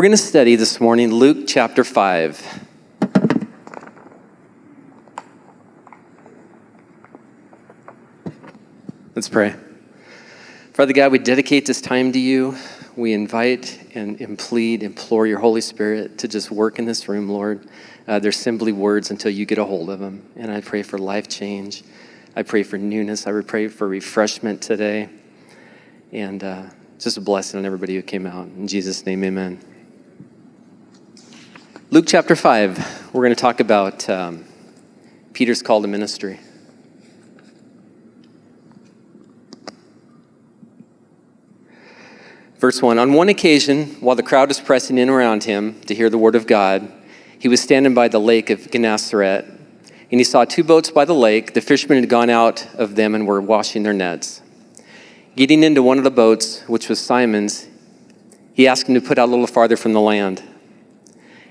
We're going to study this morning Luke chapter 5. Let's pray. Father God, we dedicate this time to you. We invite and, plead, implore your Holy Spirit to just work in this room, Lord. Uh, they're simply words until you get a hold of them. And I pray for life change. I pray for newness. I pray for refreshment today. And uh, just a blessing on everybody who came out. In Jesus' name, amen. Luke chapter 5, we're going to talk about um, Peter's call to ministry. Verse 1 On one occasion, while the crowd was pressing in around him to hear the word of God, he was standing by the lake of Gennesaret, and he saw two boats by the lake. The fishermen had gone out of them and were washing their nets. Getting into one of the boats, which was Simon's, he asked him to put out a little farther from the land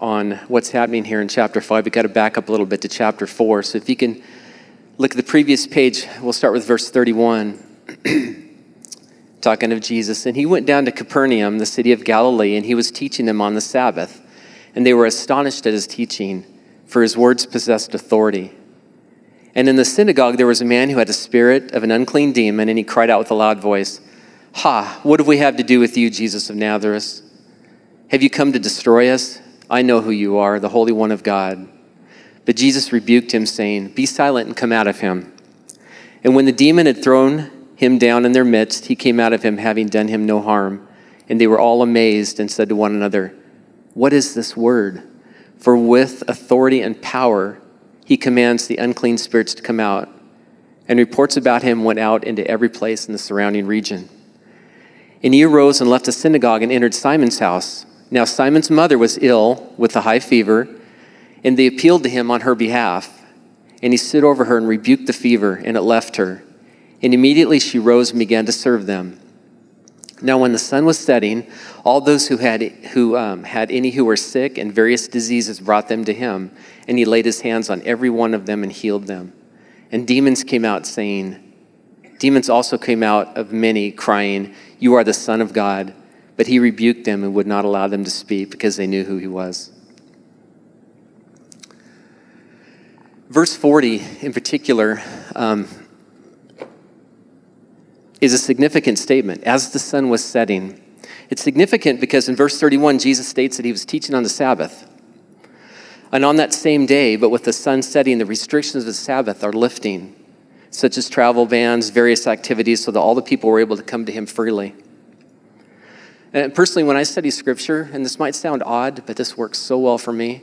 on what's happening here in chapter 5. We've got to back up a little bit to chapter 4. So if you can look at the previous page, we'll start with verse 31. Talking of Jesus. And he went down to Capernaum, the city of Galilee, and he was teaching them on the Sabbath. And they were astonished at his teaching, for his words possessed authority. And in the synagogue there was a man who had a spirit of an unclean demon, and he cried out with a loud voice, Ha, what have we have to do with you, Jesus of Nazareth? Have you come to destroy us? I know who you are, the Holy One of God. But Jesus rebuked him, saying, Be silent and come out of him. And when the demon had thrown him down in their midst, he came out of him, having done him no harm. And they were all amazed and said to one another, What is this word? For with authority and power he commands the unclean spirits to come out. And reports about him went out into every place in the surrounding region. And he arose and left the synagogue and entered Simon's house. Now, Simon's mother was ill with a high fever, and they appealed to him on her behalf. And he stood over her and rebuked the fever, and it left her. And immediately she rose and began to serve them. Now, when the sun was setting, all those who had, who, um, had any who were sick and various diseases brought them to him, and he laid his hands on every one of them and healed them. And demons came out, saying, Demons also came out of many, crying, You are the Son of God. But he rebuked them and would not allow them to speak because they knew who he was. Verse 40, in particular, um, is a significant statement. As the sun was setting, it's significant because in verse 31, Jesus states that he was teaching on the Sabbath. And on that same day, but with the sun setting, the restrictions of the Sabbath are lifting, such as travel bans, various activities, so that all the people were able to come to him freely. And personally, when I study scripture, and this might sound odd, but this works so well for me,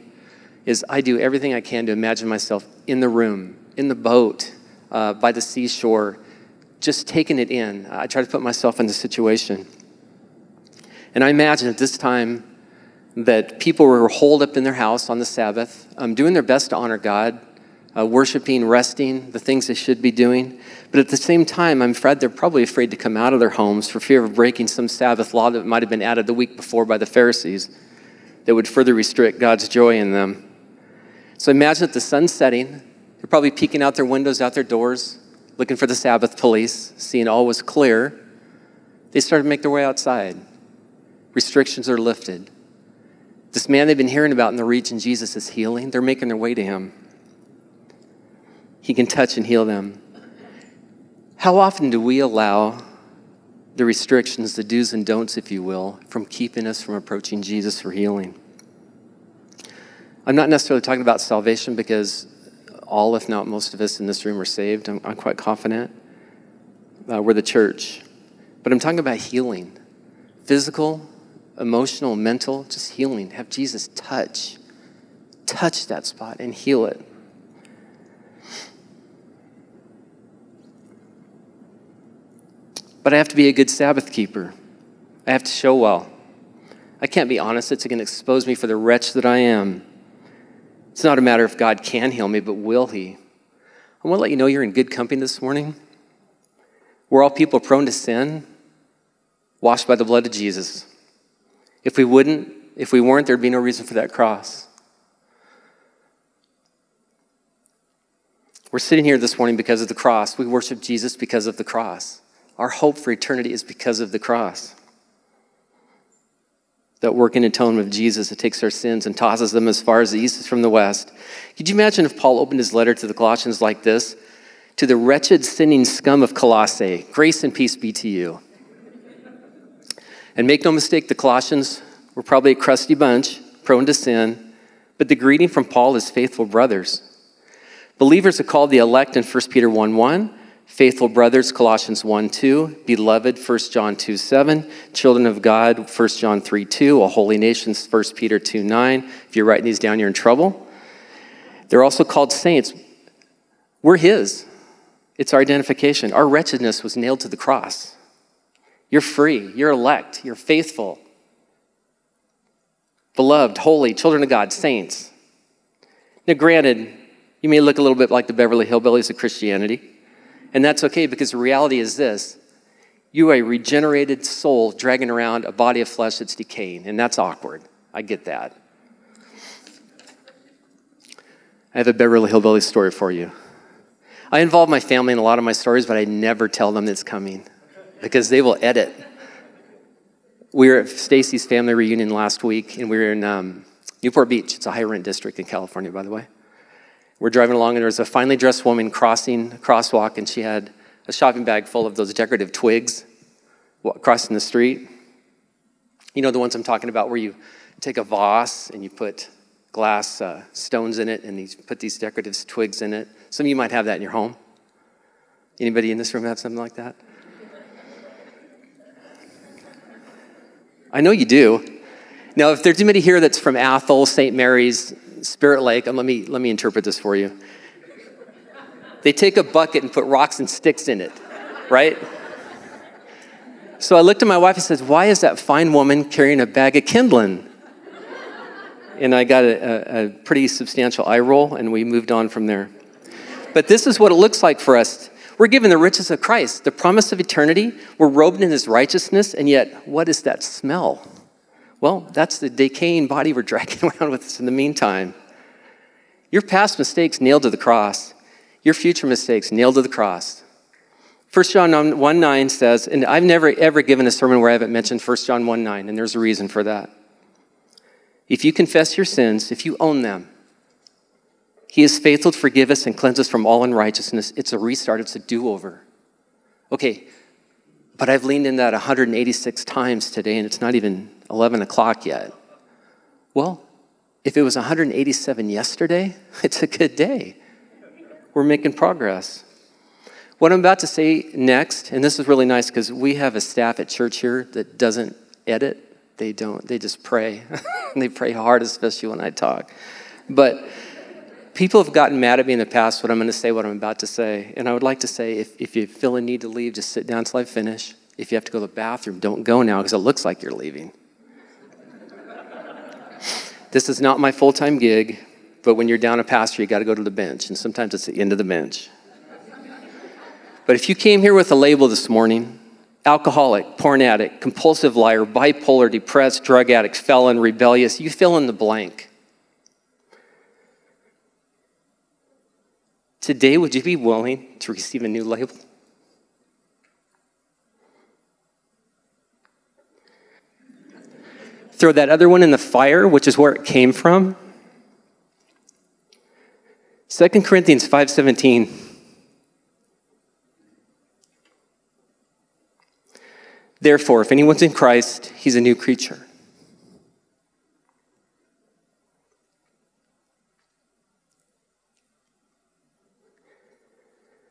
is I do everything I can to imagine myself in the room, in the boat, uh, by the seashore, just taking it in. I try to put myself in the situation. And I imagine at this time that people were holed up in their house on the Sabbath, um, doing their best to honor God, uh, worshiping, resting, the things they should be doing. But at the same time, I'm afraid they're probably afraid to come out of their homes for fear of breaking some Sabbath law that might have been added the week before by the Pharisees that would further restrict God's joy in them. So imagine at the sun setting, they're probably peeking out their windows, out their doors, looking for the Sabbath police, seeing all was clear. They started to make their way outside. Restrictions are lifted. This man they've been hearing about in the region, Jesus is healing, they're making their way to him. He can touch and heal them. How often do we allow the restrictions, the do's and don'ts, if you will, from keeping us from approaching Jesus for healing? I'm not necessarily talking about salvation because all, if not most of us in this room, are saved. I'm, I'm quite confident. Uh, we're the church. But I'm talking about healing physical, emotional, mental, just healing. Have Jesus touch, touch that spot and heal it. But I have to be a good Sabbath keeper. I have to show well. I can't be honest. It's going to expose me for the wretch that I am. It's not a matter if God can heal me, but will He? I want to let you know you're in good company this morning. We're all people prone to sin, washed by the blood of Jesus. If we wouldn't, if we weren't, there'd be no reason for that cross. We're sitting here this morning because of the cross. We worship Jesus because of the cross. Our hope for eternity is because of the cross that work working atonement of Jesus that takes our sins and tosses them as far as the east is from the west. Could you imagine if Paul opened his letter to the Colossians like this? To the wretched, sinning scum of Colossae, grace and peace be to you. And make no mistake, the Colossians were probably a crusty bunch, prone to sin, but the greeting from Paul is faithful brothers. Believers are called the elect in 1 Peter 1 1 faithful brothers colossians 1 2 beloved 1 john 2 7 children of god 1 john 3 2 a holy nation 1 peter 2 9 if you're writing these down you're in trouble. They're also called saints. We're his. It's our identification. Our wretchedness was nailed to the cross. You're free. You're elect. You're faithful. Beloved holy children of god saints. Now granted you may look a little bit like the beverly hillbillies of christianity and that's okay because the reality is this you are a regenerated soul dragging around a body of flesh that's decaying, and that's awkward. I get that. I have a Beverly Hillbilly story for you. I involve my family in a lot of my stories, but I never tell them it's coming because they will edit. We were at Stacy's family reunion last week, and we were in um, Newport Beach. It's a high rent district in California, by the way. We're driving along, and there was a finely dressed woman crossing a crosswalk, and she had a shopping bag full of those decorative twigs crossing the street. You know the ones I'm talking about, where you take a vase and you put glass uh, stones in it, and you put these decorative twigs in it. Some of you might have that in your home. Anybody in this room have something like that? I know you do. Now, if there's anybody here that's from Athol, St. Maries, Spirit Lake, and let me, let me interpret this for you. They take a bucket and put rocks and sticks in it, right? So I looked at my wife and said, Why is that fine woman carrying a bag of kindling? And I got a, a, a pretty substantial eye roll, and we moved on from there. But this is what it looks like for us. We're given the riches of Christ, the promise of eternity. We're robed in his righteousness, and yet, what is that smell? Well, that's the decaying body we're dragging around with us in the meantime. Your past mistakes nailed to the cross, your future mistakes nailed to the cross. 1 John 1 9 says, and I've never ever given a sermon where I haven't mentioned 1 John 1 9, and there's a reason for that. If you confess your sins, if you own them, he is faithful to forgive us and cleanse us from all unrighteousness. It's a restart, it's a do over. Okay, but I've leaned in that 186 times today, and it's not even 11 o'clock yet. Well, if it was 187 yesterday, it's a good day. We're making progress. What I'm about to say next, and this is really nice because we have a staff at church here that doesn't edit. They don't, they just pray. they pray hard, especially when I talk. But people have gotten mad at me in the past when I'm going to say what I'm about to say. And I would like to say if, if you feel a need to leave, just sit down until I finish. If you have to go to the bathroom, don't go now because it looks like you're leaving. This is not my full time gig, but when you're down a pastor, you got to go to the bench, and sometimes it's the end of the bench. But if you came here with a label this morning, alcoholic, porn addict, compulsive liar, bipolar, depressed, drug addict, felon, rebellious, you fill in the blank. Today, would you be willing to receive a new label? throw that other one in the fire, which is where it came from? 2 Corinthians 5:17 Therefore, if anyone's in Christ, he's a new creature.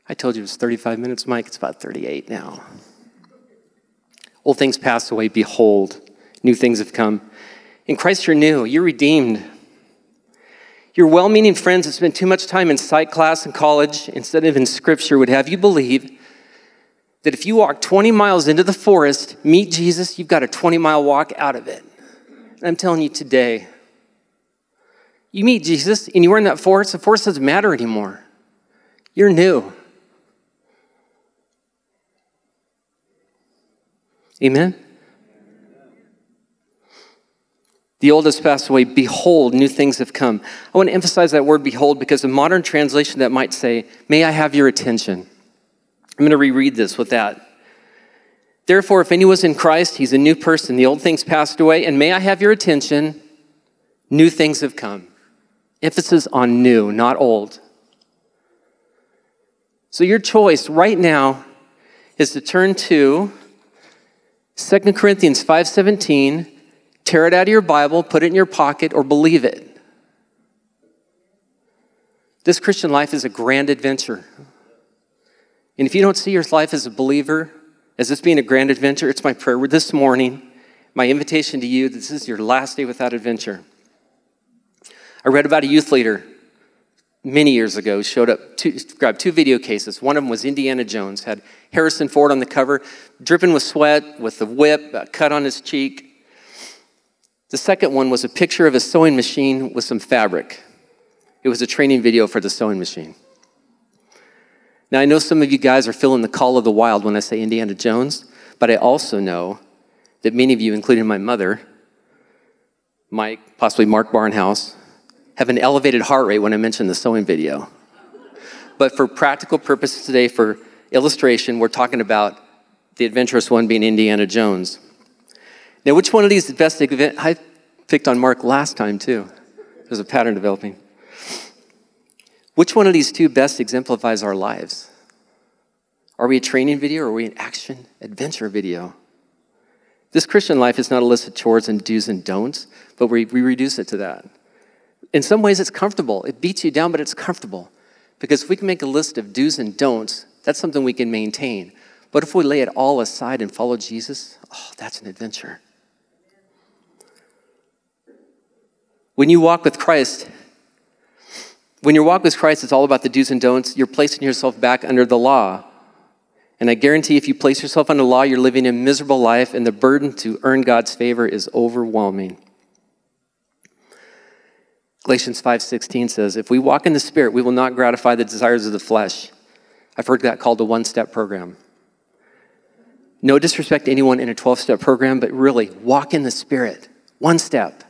I told you it was 35 minutes, Mike. It's about 38 now. Old things pass away. Behold, new things have come. In Christ, you're new. You're redeemed. Your well meaning friends that spend too much time in psych class in college instead of in scripture would have you believe that if you walk 20 miles into the forest, meet Jesus, you've got a 20 mile walk out of it. And I'm telling you today, you meet Jesus and you're in that forest, the forest doesn't matter anymore. You're new. Amen? The old has passed away. Behold, new things have come. I want to emphasize that word behold because a modern translation that might say, May I have your attention. I'm going to reread this with that. Therefore, if anyone was in Christ, he's a new person. The old things passed away, and may I have your attention? New things have come. Emphasis on new, not old. So your choice right now is to turn to 2 Corinthians 5:17, tear it out of your Bible, put it in your pocket or believe it. This Christian life is a grand adventure. And if you don't see your life as a believer, as this being a grand adventure, it's my prayer this morning, my invitation to you, this is your last day without adventure. I read about a youth leader many years ago showed up, two, grabbed two video cases. One of them was Indiana Jones, had Harrison Ford on the cover, dripping with sweat, with the whip, cut on his cheek. The second one was a picture of a sewing machine with some fabric. It was a training video for the sewing machine. Now, I know some of you guys are feeling the call of the wild when I say Indiana Jones, but I also know that many of you, including my mother, Mike, possibly Mark Barnhouse, have an elevated heart rate when I mention the sewing video. But for practical purposes today, for illustration, we're talking about the adventurous one being Indiana Jones. Now, which one of these best event? I picked on Mark last time too. There's a pattern developing. Which one of these two best exemplifies our lives? Are we a training video or are we an action adventure video? This Christian life is not a list of chores and do's and don'ts, but we, we reduce it to that. In some ways, it's comfortable. It beats you down, but it's comfortable. Because if we can make a list of do's and don'ts, that's something we can maintain. But if we lay it all aside and follow Jesus, oh, that's an adventure. When you walk with Christ, when you walk with Christ, it's all about the do's and don'ts. You're placing yourself back under the law. And I guarantee if you place yourself under the law, you're living a miserable life, and the burden to earn God's favor is overwhelming. Galatians 5:16 says, "If we walk in the spirit, we will not gratify the desires of the flesh." I've heard that called a one-step program. No disrespect to anyone in a 12-step program, but really walk in the spirit. One step.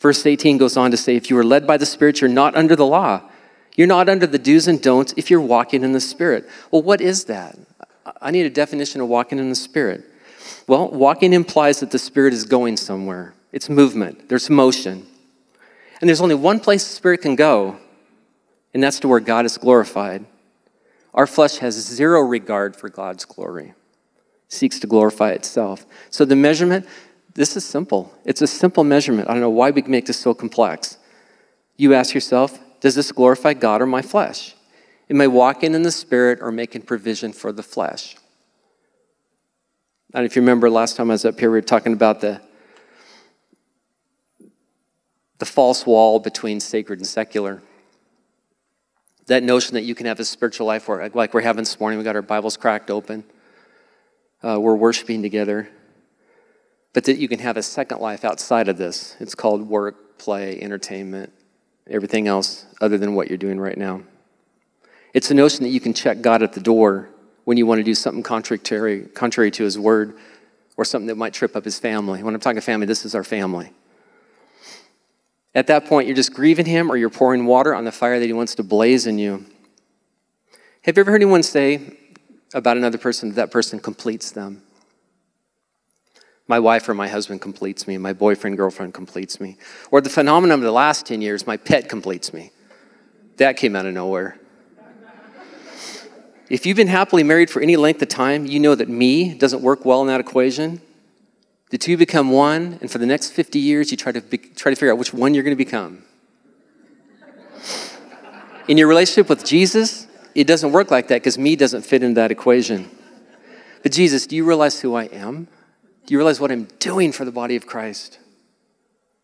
Verse 18 goes on to say, "If you are led by the spirit, you're not under the law. You're not under the do's and don'ts if you're walking in the spirit." Well, what is that? I need a definition of walking in the spirit. Well, walking implies that the spirit is going somewhere. It's movement. There's motion. And there's only one place the Spirit can go, and that's to where God is glorified. Our flesh has zero regard for God's glory, seeks to glorify itself. So the measurement, this is simple. It's a simple measurement. I don't know why we make this so complex. You ask yourself, does this glorify God or my flesh? Am I walking in the Spirit or making provision for the flesh? And if you remember last time I was up here, we were talking about the the false wall between sacred and secular. That notion that you can have a spiritual life where, like we're having this morning, we got our Bibles cracked open, uh, we're worshiping together, but that you can have a second life outside of this. It's called work, play, entertainment, everything else other than what you're doing right now. It's a notion that you can check God at the door when you want to do something contrary, contrary to His word or something that might trip up His family. When I'm talking family, this is our family. At that point, you're just grieving him or you're pouring water on the fire that he wants to blaze in you. Have you ever heard anyone say about another person that that person completes them? My wife or my husband completes me, my boyfriend, girlfriend completes me. Or the phenomenon of the last 10 years, my pet completes me. That came out of nowhere. If you've been happily married for any length of time, you know that me doesn't work well in that equation. The two become one, and for the next 50 years, you try to, be, try to figure out which one you're going to become. In your relationship with Jesus, it doesn't work like that because me doesn't fit into that equation. But Jesus, do you realize who I am? Do you realize what I'm doing for the body of Christ?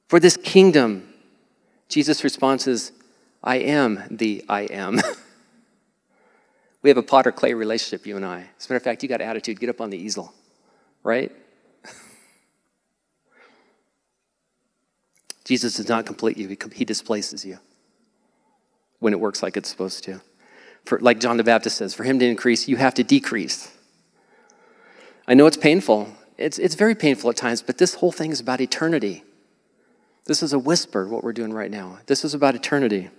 For this kingdom? Jesus' response is, I am the I am. we have a potter clay relationship, you and I. As a matter of fact, you got attitude, get up on the easel, right? Jesus does not complete you, he displaces you when it works like it's supposed to. For, like John the Baptist says, for him to increase, you have to decrease. I know it's painful. It's, it's very painful at times, but this whole thing is about eternity. This is a whisper, what we're doing right now. This is about eternity.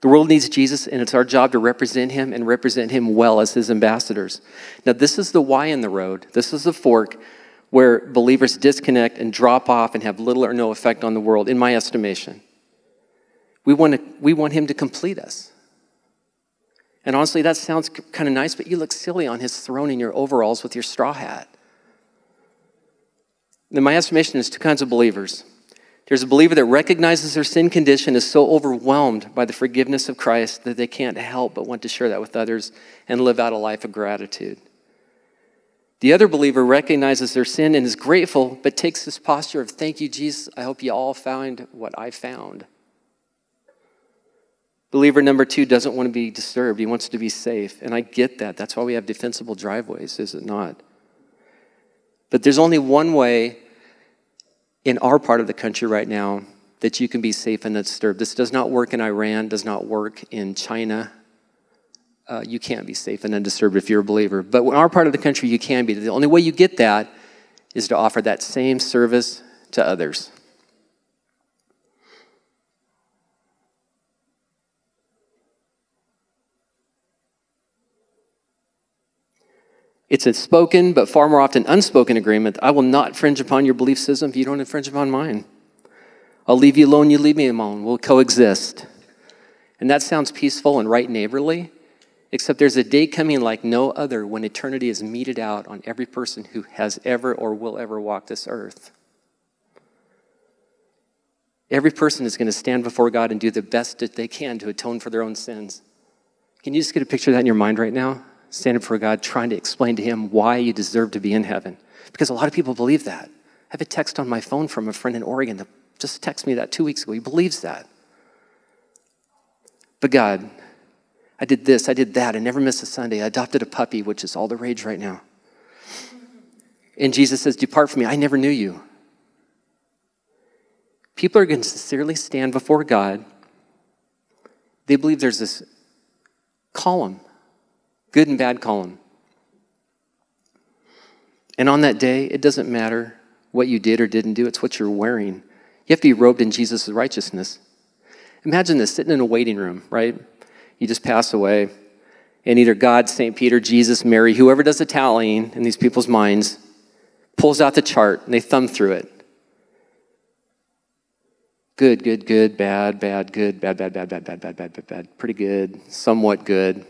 The world needs Jesus, and it's our job to represent him and represent him well as his ambassadors. Now, this is the Y in the road. This is the fork where believers disconnect and drop off and have little or no effect on the world, in my estimation. We want, to, we want him to complete us. And honestly, that sounds kind of nice, but you look silly on his throne in your overalls with your straw hat. In my estimation, there's two kinds of believers. There's a believer that recognizes their sin condition is so overwhelmed by the forgiveness of Christ that they can't help but want to share that with others and live out a life of gratitude. The other believer recognizes their sin and is grateful, but takes this posture of, Thank you, Jesus. I hope you all found what I found. Believer number two doesn't want to be disturbed. He wants to be safe. And I get that. That's why we have defensible driveways, is it not? But there's only one way in our part of the country right now that you can be safe and undisturbed. This does not work in Iran, does not work in China. Uh, you can't be safe and undisturbed if you're a believer. But in our part of the country, you can be. The only way you get that is to offer that same service to others. It's a spoken, but far more often unspoken agreement. I will not infringe upon your belief system if you don't infringe upon mine. I'll leave you alone, you leave me alone. We'll coexist. And that sounds peaceful and right neighborly, except there's a day coming like no other when eternity is meted out on every person who has ever or will ever walk this earth. Every person is going to stand before God and do the best that they can to atone for their own sins. Can you just get a picture of that in your mind right now? Standing before God, trying to explain to Him why you deserve to be in heaven. Because a lot of people believe that. I have a text on my phone from a friend in Oregon that just texted me that two weeks ago. He believes that. But God, I did this, I did that, I never missed a Sunday. I adopted a puppy, which is all the rage right now. And Jesus says, Depart from me, I never knew you. People are going to sincerely stand before God. They believe there's this column good and bad column. And on that day, it doesn't matter what you did or didn't do, it's what you're wearing. You have to be robed in Jesus' righteousness. Imagine this sitting in a waiting room, right? You just pass away, and either God, St. Peter, Jesus, Mary, whoever does the tallying in these people's minds, pulls out the chart and they thumb through it. Good, good, good, bad, bad, good, bad, bad, bad, bad, bad, bad, bad, bad, bad, pretty good, somewhat good,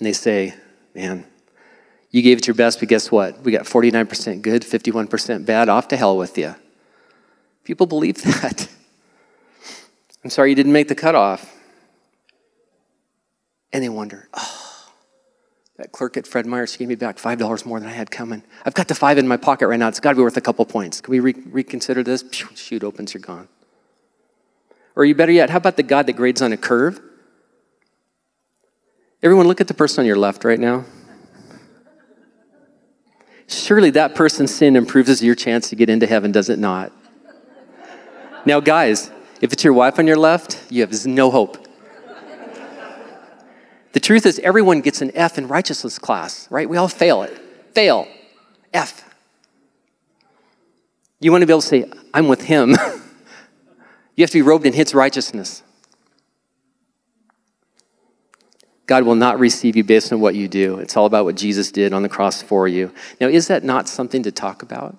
and they say, Man, you gave it your best, but guess what? We got 49% good, 51% bad. Off to hell with you. People believe that. I'm sorry you didn't make the cutoff. And they wonder, oh, that clerk at Fred Meyer, she gave me back $5 more than I had coming. I've got the five in my pocket right now. It's got to be worth a couple points. Can we re- reconsider this? Chute opens, you're gone. Or you better yet, how about the God that grades on a curve? Everyone, look at the person on your left right now. Surely that person's sin improves your chance to get into heaven, does it not? Now, guys, if it's your wife on your left, you have no hope. The truth is, everyone gets an F in righteousness class, right? We all fail it. Fail. F. You want to be able to say, I'm with him. you have to be robed in his righteousness. God will not receive you based on what you do. It's all about what Jesus did on the cross for you. Now, is that not something to talk about?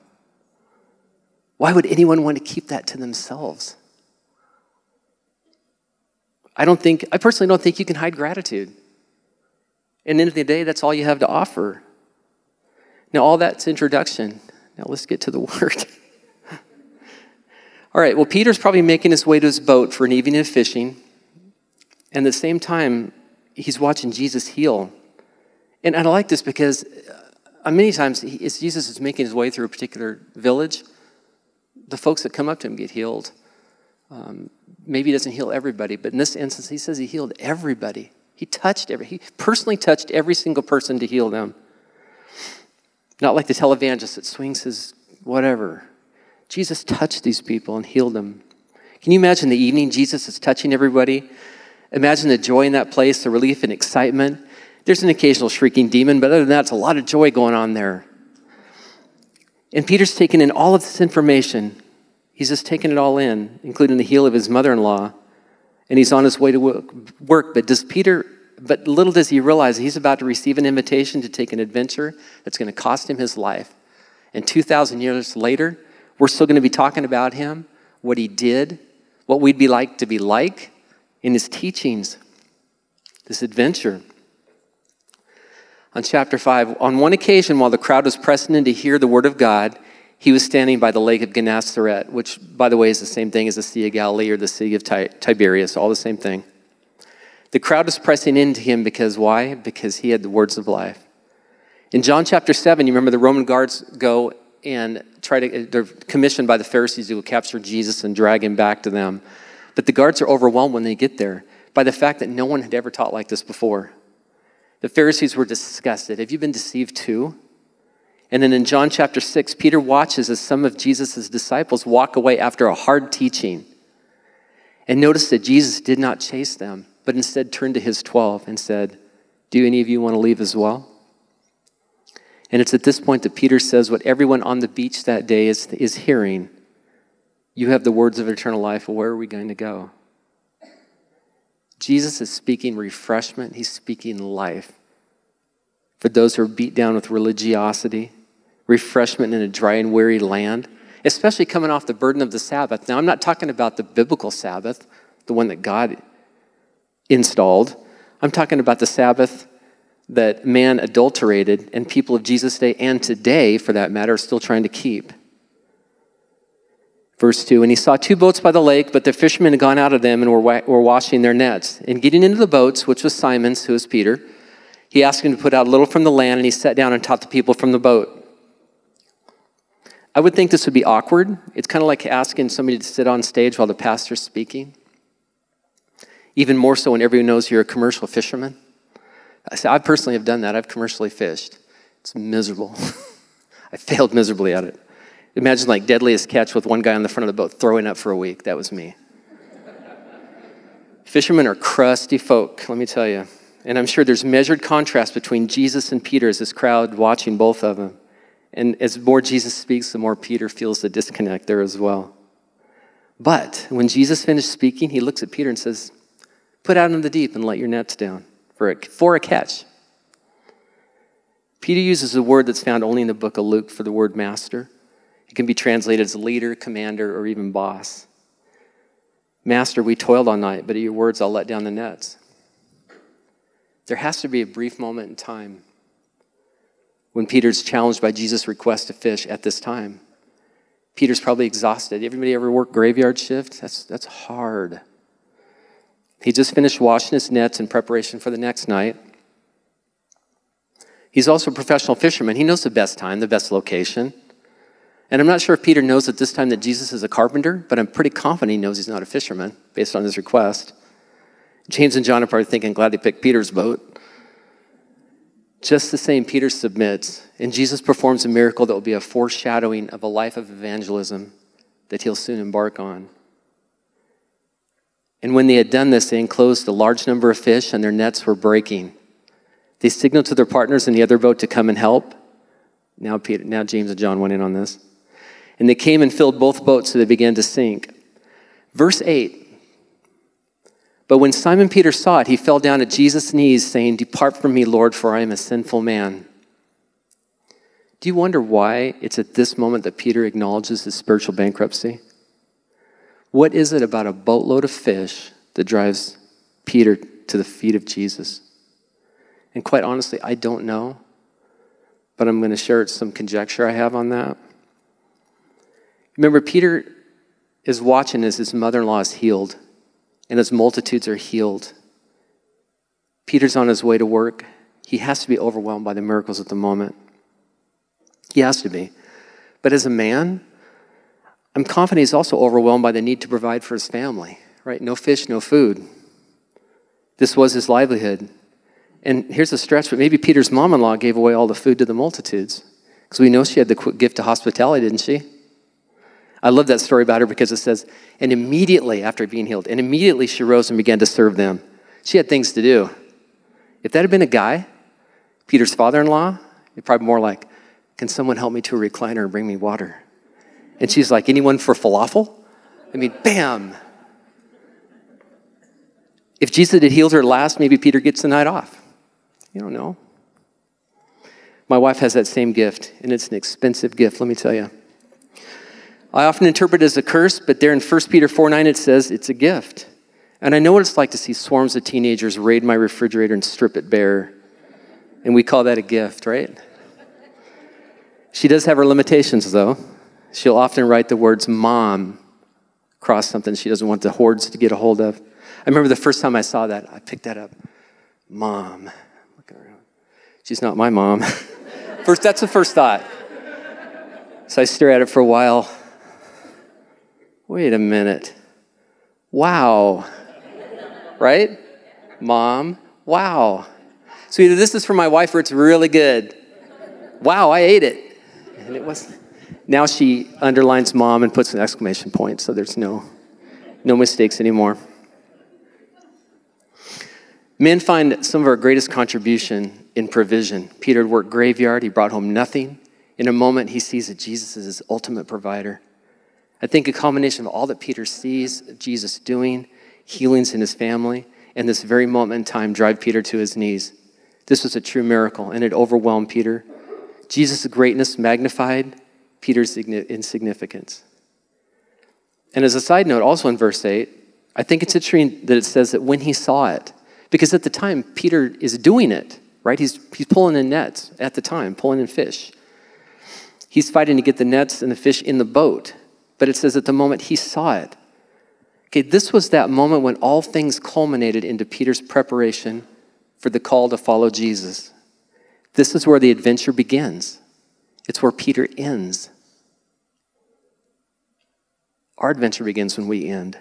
Why would anyone want to keep that to themselves? I don't think, I personally don't think you can hide gratitude. And end of the day, that's all you have to offer. Now, all that's introduction. Now, let's get to the word. all right, well, Peter's probably making his way to his boat for an evening of fishing. And at the same time, he's watching Jesus heal. And I like this because uh, many times, as Jesus is making his way through a particular village, the folks that come up to him get healed. Um, maybe he doesn't heal everybody, but in this instance, he says he healed everybody. He touched every, he personally touched every single person to heal them. Not like the televangelist that swings his whatever. Jesus touched these people and healed them. Can you imagine the evening Jesus is touching everybody? Imagine the joy in that place, the relief and excitement. There's an occasional shrieking demon, but other than that, it's a lot of joy going on there. And Peter's taken in all of this information. He's just taken it all in, including the heel of his mother in law. And he's on his way to work. But does Peter, but little does he realize he's about to receive an invitation to take an adventure that's going to cost him his life. And 2,000 years later, we're still going to be talking about him, what he did, what we'd be like to be like in his teachings, this adventure. On chapter 5, on one occasion, while the crowd was pressing in to hear the word of God, he was standing by the lake of Gennesaret, which, by the way, is the same thing as the Sea of Galilee or the Sea of Tiberias, all the same thing. The crowd was pressing into him because why? Because he had the words of life. In John chapter 7, you remember the Roman guards go and try to, they're commissioned by the Pharisees to capture Jesus and drag him back to them. But the guards are overwhelmed when they get there by the fact that no one had ever taught like this before. The Pharisees were disgusted. Have you been deceived too? And then in John chapter 6, Peter watches as some of Jesus' disciples walk away after a hard teaching. And notice that Jesus did not chase them, but instead turned to his 12 and said, Do any of you want to leave as well? And it's at this point that Peter says what everyone on the beach that day is, is hearing You have the words of eternal life. Where are we going to go? Jesus is speaking refreshment, he's speaking life. For those who are beat down with religiosity, refreshment in a dry and weary land, especially coming off the burden of the Sabbath. Now, I'm not talking about the biblical Sabbath, the one that God installed. I'm talking about the Sabbath that man adulterated and people of Jesus' day and today, for that matter, are still trying to keep. Verse 2 And he saw two boats by the lake, but the fishermen had gone out of them and were, wa- were washing their nets. And getting into the boats, which was Simon's, who was Peter, he asked him to put out a little from the land, and he sat down and taught the people from the boat. I would think this would be awkward. It's kind of like asking somebody to sit on stage while the pastor's speaking. Even more so when everyone knows you're a commercial fisherman. I personally have done that. I've commercially fished. It's miserable. I failed miserably at it. Imagine like deadliest catch with one guy on the front of the boat throwing up for a week. That was me. Fishermen are crusty folk, let me tell you. And I'm sure there's measured contrast between Jesus and Peter as this crowd watching both of them. And as more Jesus speaks, the more Peter feels the disconnect there as well. But when Jesus finished speaking, he looks at Peter and says, Put out in the deep and let your nets down for a, for a catch. Peter uses a word that's found only in the book of Luke for the word master. It can be translated as leader, commander, or even boss. Master, we toiled all night, but at your words, I'll let down the nets. There has to be a brief moment in time when Peter's challenged by Jesus' request to fish at this time. Peter's probably exhausted. Everybody ever work graveyard shift? That's, that's hard. He just finished washing his nets in preparation for the next night. He's also a professional fisherman. He knows the best time, the best location. And I'm not sure if Peter knows at this time that Jesus is a carpenter, but I'm pretty confident he knows he's not a fisherman based on his request. James and John are probably thinking, glad they picked Peter's boat. Just the same, Peter submits, and Jesus performs a miracle that will be a foreshadowing of a life of evangelism that he'll soon embark on. And when they had done this, they enclosed a large number of fish, and their nets were breaking. They signaled to their partners in the other boat to come and help. Now, Peter, now James and John went in on this. And they came and filled both boats, so they began to sink. Verse 8 But when Simon Peter saw it, he fell down at Jesus' knees, saying, Depart from me, Lord, for I am a sinful man. Do you wonder why it's at this moment that Peter acknowledges his spiritual bankruptcy? What is it about a boatload of fish that drives Peter to the feet of Jesus? And quite honestly, I don't know, but I'm going to share some conjecture I have on that. Remember, Peter is watching as his mother in law is healed and as multitudes are healed. Peter's on his way to work. He has to be overwhelmed by the miracles at the moment. He has to be. But as a man, I'm confident he's also overwhelmed by the need to provide for his family, right? No fish, no food. This was his livelihood. And here's a stretch, but maybe Peter's mom in law gave away all the food to the multitudes. Because we know she had the gift of hospitality, didn't she? I love that story about her because it says, and immediately after being healed, and immediately she rose and began to serve them. She had things to do. If that had been a guy, Peter's father in law, it'd probably more like, Can someone help me to a recliner and bring me water? And she's like, Anyone for falafel? I mean, bam. If Jesus had healed her last, maybe Peter gets the night off. You don't know. My wife has that same gift, and it's an expensive gift, let me tell you. I often interpret it as a curse, but there in 1 Peter 4 9, it says it's a gift. And I know what it's like to see swarms of teenagers raid my refrigerator and strip it bare. And we call that a gift, right? She does have her limitations, though. She'll often write the words mom across something she doesn't want the hordes to get a hold of. I remember the first time I saw that, I picked that up. Mom. Looking around. She's not my mom. first, that's the first thought. So I stare at it for a while. Wait a minute. Wow right? Mom, wow. So either this is for my wife or it's really good. Wow, I ate it. And it was now she underlines mom and puts an exclamation point, so there's no no mistakes anymore. Men find some of our greatest contribution in provision. Peter had worked graveyard, he brought home nothing. In a moment, he sees that Jesus is his ultimate provider. I think a combination of all that Peter sees Jesus doing healings in his family, and this very moment in time drive Peter to his knees. This was a true miracle, and it overwhelmed Peter. Jesus' greatness magnified Peter's insignificance. And as a side note, also in verse 8, I think it's interesting that it says that when he saw it, because at the time, Peter is doing it, right? He's, he's pulling in nets at the time, pulling in fish. He's fighting to get the nets and the fish in the boat. But it says at the moment he saw it, Okay, this was that moment when all things culminated into Peter's preparation for the call to follow Jesus. This is where the adventure begins, it's where Peter ends. Our adventure begins when we end.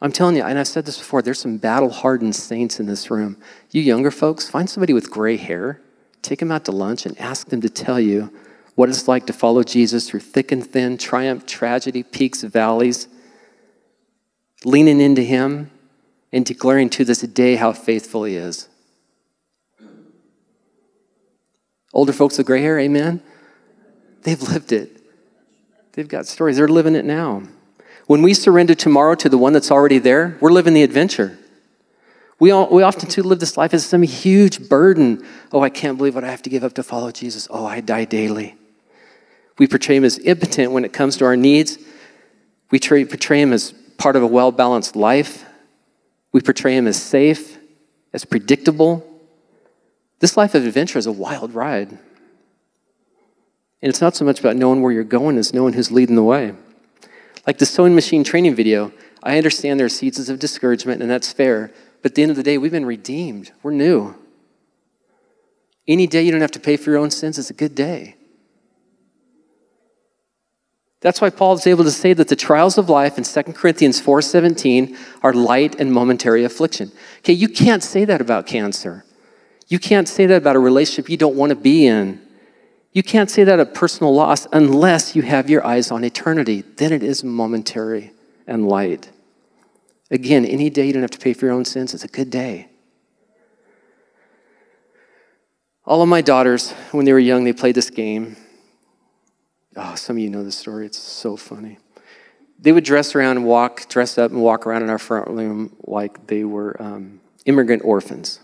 I'm telling you, and I've said this before, there's some battle hardened saints in this room. You younger folks, find somebody with gray hair, take them out to lunch, and ask them to tell you what it's like to follow Jesus through thick and thin, triumph, tragedy, peaks, valleys leaning into Him and declaring to this day how faithful He is. Older folks with gray hair, amen? They've lived it. They've got stories. They're living it now. When we surrender tomorrow to the one that's already there, we're living the adventure. We, all, we often too live this life as some huge burden. Oh, I can't believe what I have to give up to follow Jesus. Oh, I die daily. We portray him as impotent when it comes to our needs. We portray him as part of a well balanced life. We portray him as safe, as predictable. This life of adventure is a wild ride. And it's not so much about knowing where you're going as knowing who's leading the way. Like the sewing machine training video, I understand there are seasons of discouragement, and that's fair. But at the end of the day, we've been redeemed. We're new. Any day you don't have to pay for your own sins is a good day. That's why Paul is able to say that the trials of life in 2 Corinthians 4:17 are light and momentary affliction. Okay, you can't say that about cancer. You can't say that about a relationship you don't want to be in. You can't say that of personal loss unless you have your eyes on eternity. Then it is momentary and light. Again, any day you don't have to pay for your own sins is a good day. All of my daughters, when they were young, they played this game. Oh, some of you know the story. It's so funny. They would dress around and walk, dress up and walk around in our front room like they were um, immigrant orphans,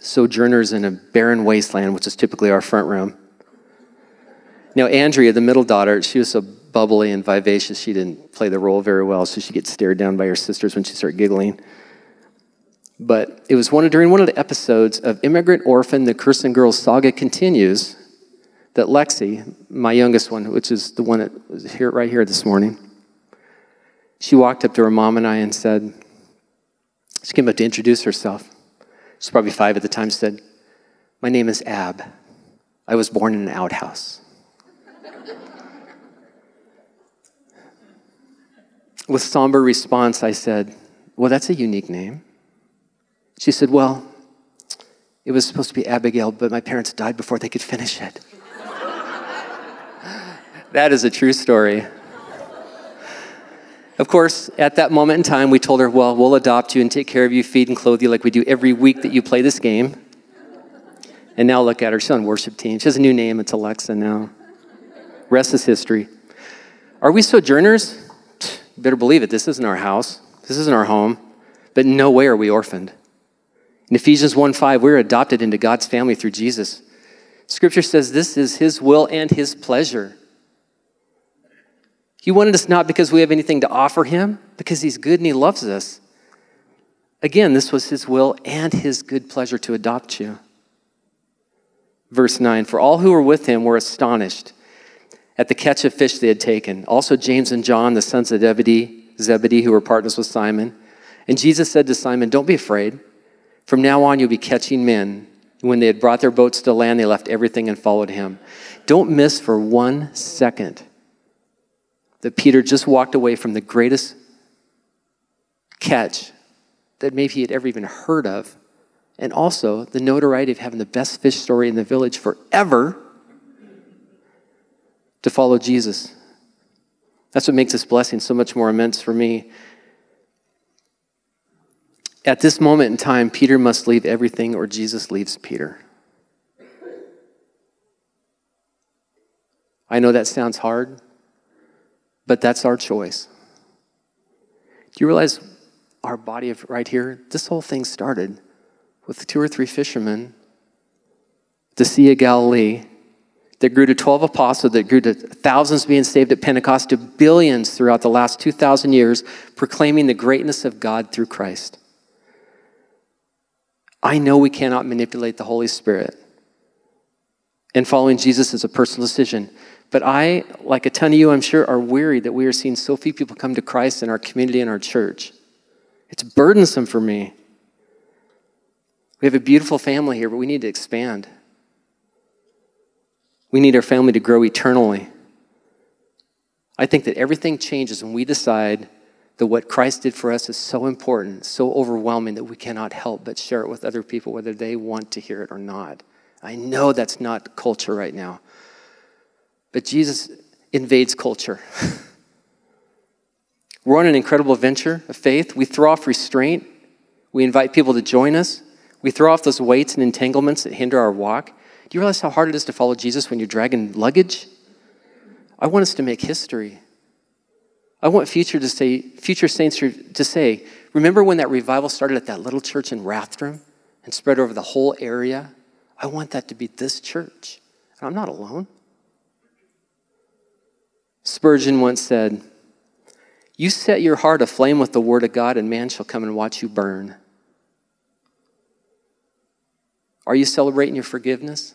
sojourners in a barren wasteland, which is typically our front room. Now, Andrea, the middle daughter, she was so bubbly and vivacious, she didn't play the role very well, so she gets stared down by her sisters when she started giggling. But it was one of, during one of the episodes of Immigrant Orphan, the Kirsten Girls saga continues that Lexi, my youngest one, which is the one that was here right here this morning, she walked up to her mom and I and said, She came up to introduce herself. She's probably five at the time, said, My name is Ab. I was born in an outhouse. With somber response, I said, Well, that's a unique name. She said, Well, it was supposed to be Abigail, but my parents died before they could finish it. That is a true story. Of course, at that moment in time, we told her, Well, we'll adopt you and take care of you, feed and clothe you like we do every week that you play this game. And now look at her. She's on worship team. She has a new name. It's Alexa now. Rest is history. Are we sojourners? Better believe it. This isn't our house. This isn't our home. But no way are we orphaned. In Ephesians 1 5, we're adopted into God's family through Jesus. Scripture says this is His will and His pleasure he wanted us not because we have anything to offer him, because he's good and he loves us. Again, this was his will and his good pleasure to adopt you. Verse 9 For all who were with him were astonished at the catch of fish they had taken. Also, James and John, the sons of Zebedee, Zebedee, who were partners with Simon. And Jesus said to Simon, Don't be afraid. From now on, you'll be catching men. When they had brought their boats to land, they left everything and followed him. Don't miss for one second that Peter just walked away from the greatest catch that maybe he had ever even heard of, and also the notoriety of having the best fish story in the village forever to follow Jesus. That's what makes this blessing so much more immense for me. At this moment in time, Peter must leave everything, or Jesus leaves Peter. I know that sounds hard. But that's our choice. Do you realize our body of right here? This whole thing started with two or three fishermen, the Sea of Galilee, that grew to 12 apostles, that grew to thousands being saved at Pentecost, to billions throughout the last 2,000 years, proclaiming the greatness of God through Christ. I know we cannot manipulate the Holy Spirit. And following Jesus is a personal decision. But I, like a ton of you, I'm sure, are weary that we are seeing so few people come to Christ in our community and our church. It's burdensome for me. We have a beautiful family here, but we need to expand. We need our family to grow eternally. I think that everything changes when we decide that what Christ did for us is so important, so overwhelming that we cannot help but share it with other people, whether they want to hear it or not. I know that's not culture right now. But Jesus invades culture. We're on an incredible venture of faith. We throw off restraint. We invite people to join us. We throw off those weights and entanglements that hinder our walk. Do you realize how hard it is to follow Jesus when you're dragging luggage? I want us to make history. I want future to say, future saints to say, remember when that revival started at that little church in Rathdrum and spread over the whole area? I want that to be this church. And I'm not alone. Spurgeon once said, You set your heart aflame with the word of God, and man shall come and watch you burn. Are you celebrating your forgiveness?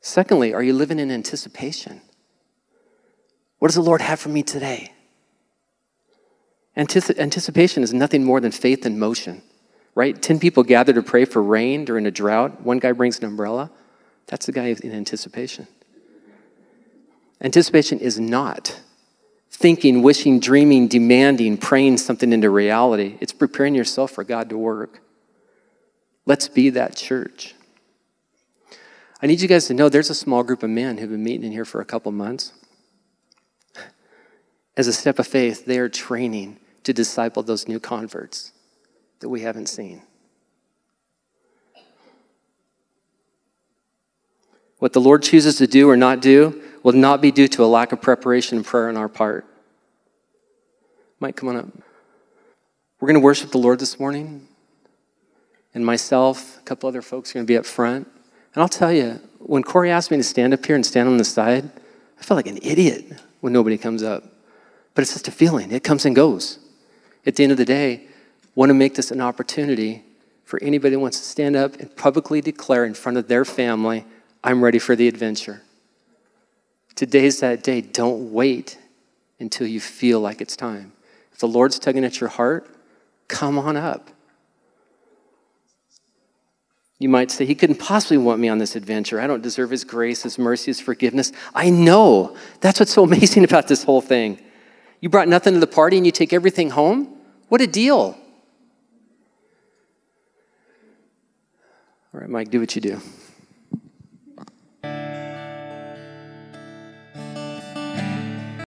Secondly, are you living in anticipation? What does the Lord have for me today? Antici- anticipation is nothing more than faith in motion, right? Ten people gather to pray for rain during a drought. One guy brings an umbrella. That's the guy in anticipation. Anticipation is not thinking, wishing, dreaming, demanding, praying something into reality. It's preparing yourself for God to work. Let's be that church. I need you guys to know there's a small group of men who've been meeting in here for a couple months. As a step of faith, they are training to disciple those new converts that we haven't seen. What the Lord chooses to do or not do will not be due to a lack of preparation and prayer on our part. Mike, come on up. We're going to worship the Lord this morning. And myself, a couple other folks are going to be up front. And I'll tell you, when Corey asked me to stand up here and stand on the side, I felt like an idiot when nobody comes up. But it's just a feeling, it comes and goes. At the end of the day, want to make this an opportunity for anybody who wants to stand up and publicly declare in front of their family, I'm ready for the adventure. Today's that day. Don't wait until you feel like it's time. If the Lord's tugging at your heart, Come on up. You might say, He couldn't possibly want me on this adventure. I don't deserve His grace, His mercy, His forgiveness. I know. That's what's so amazing about this whole thing. You brought nothing to the party and you take everything home? What a deal. All right, Mike, do what you do.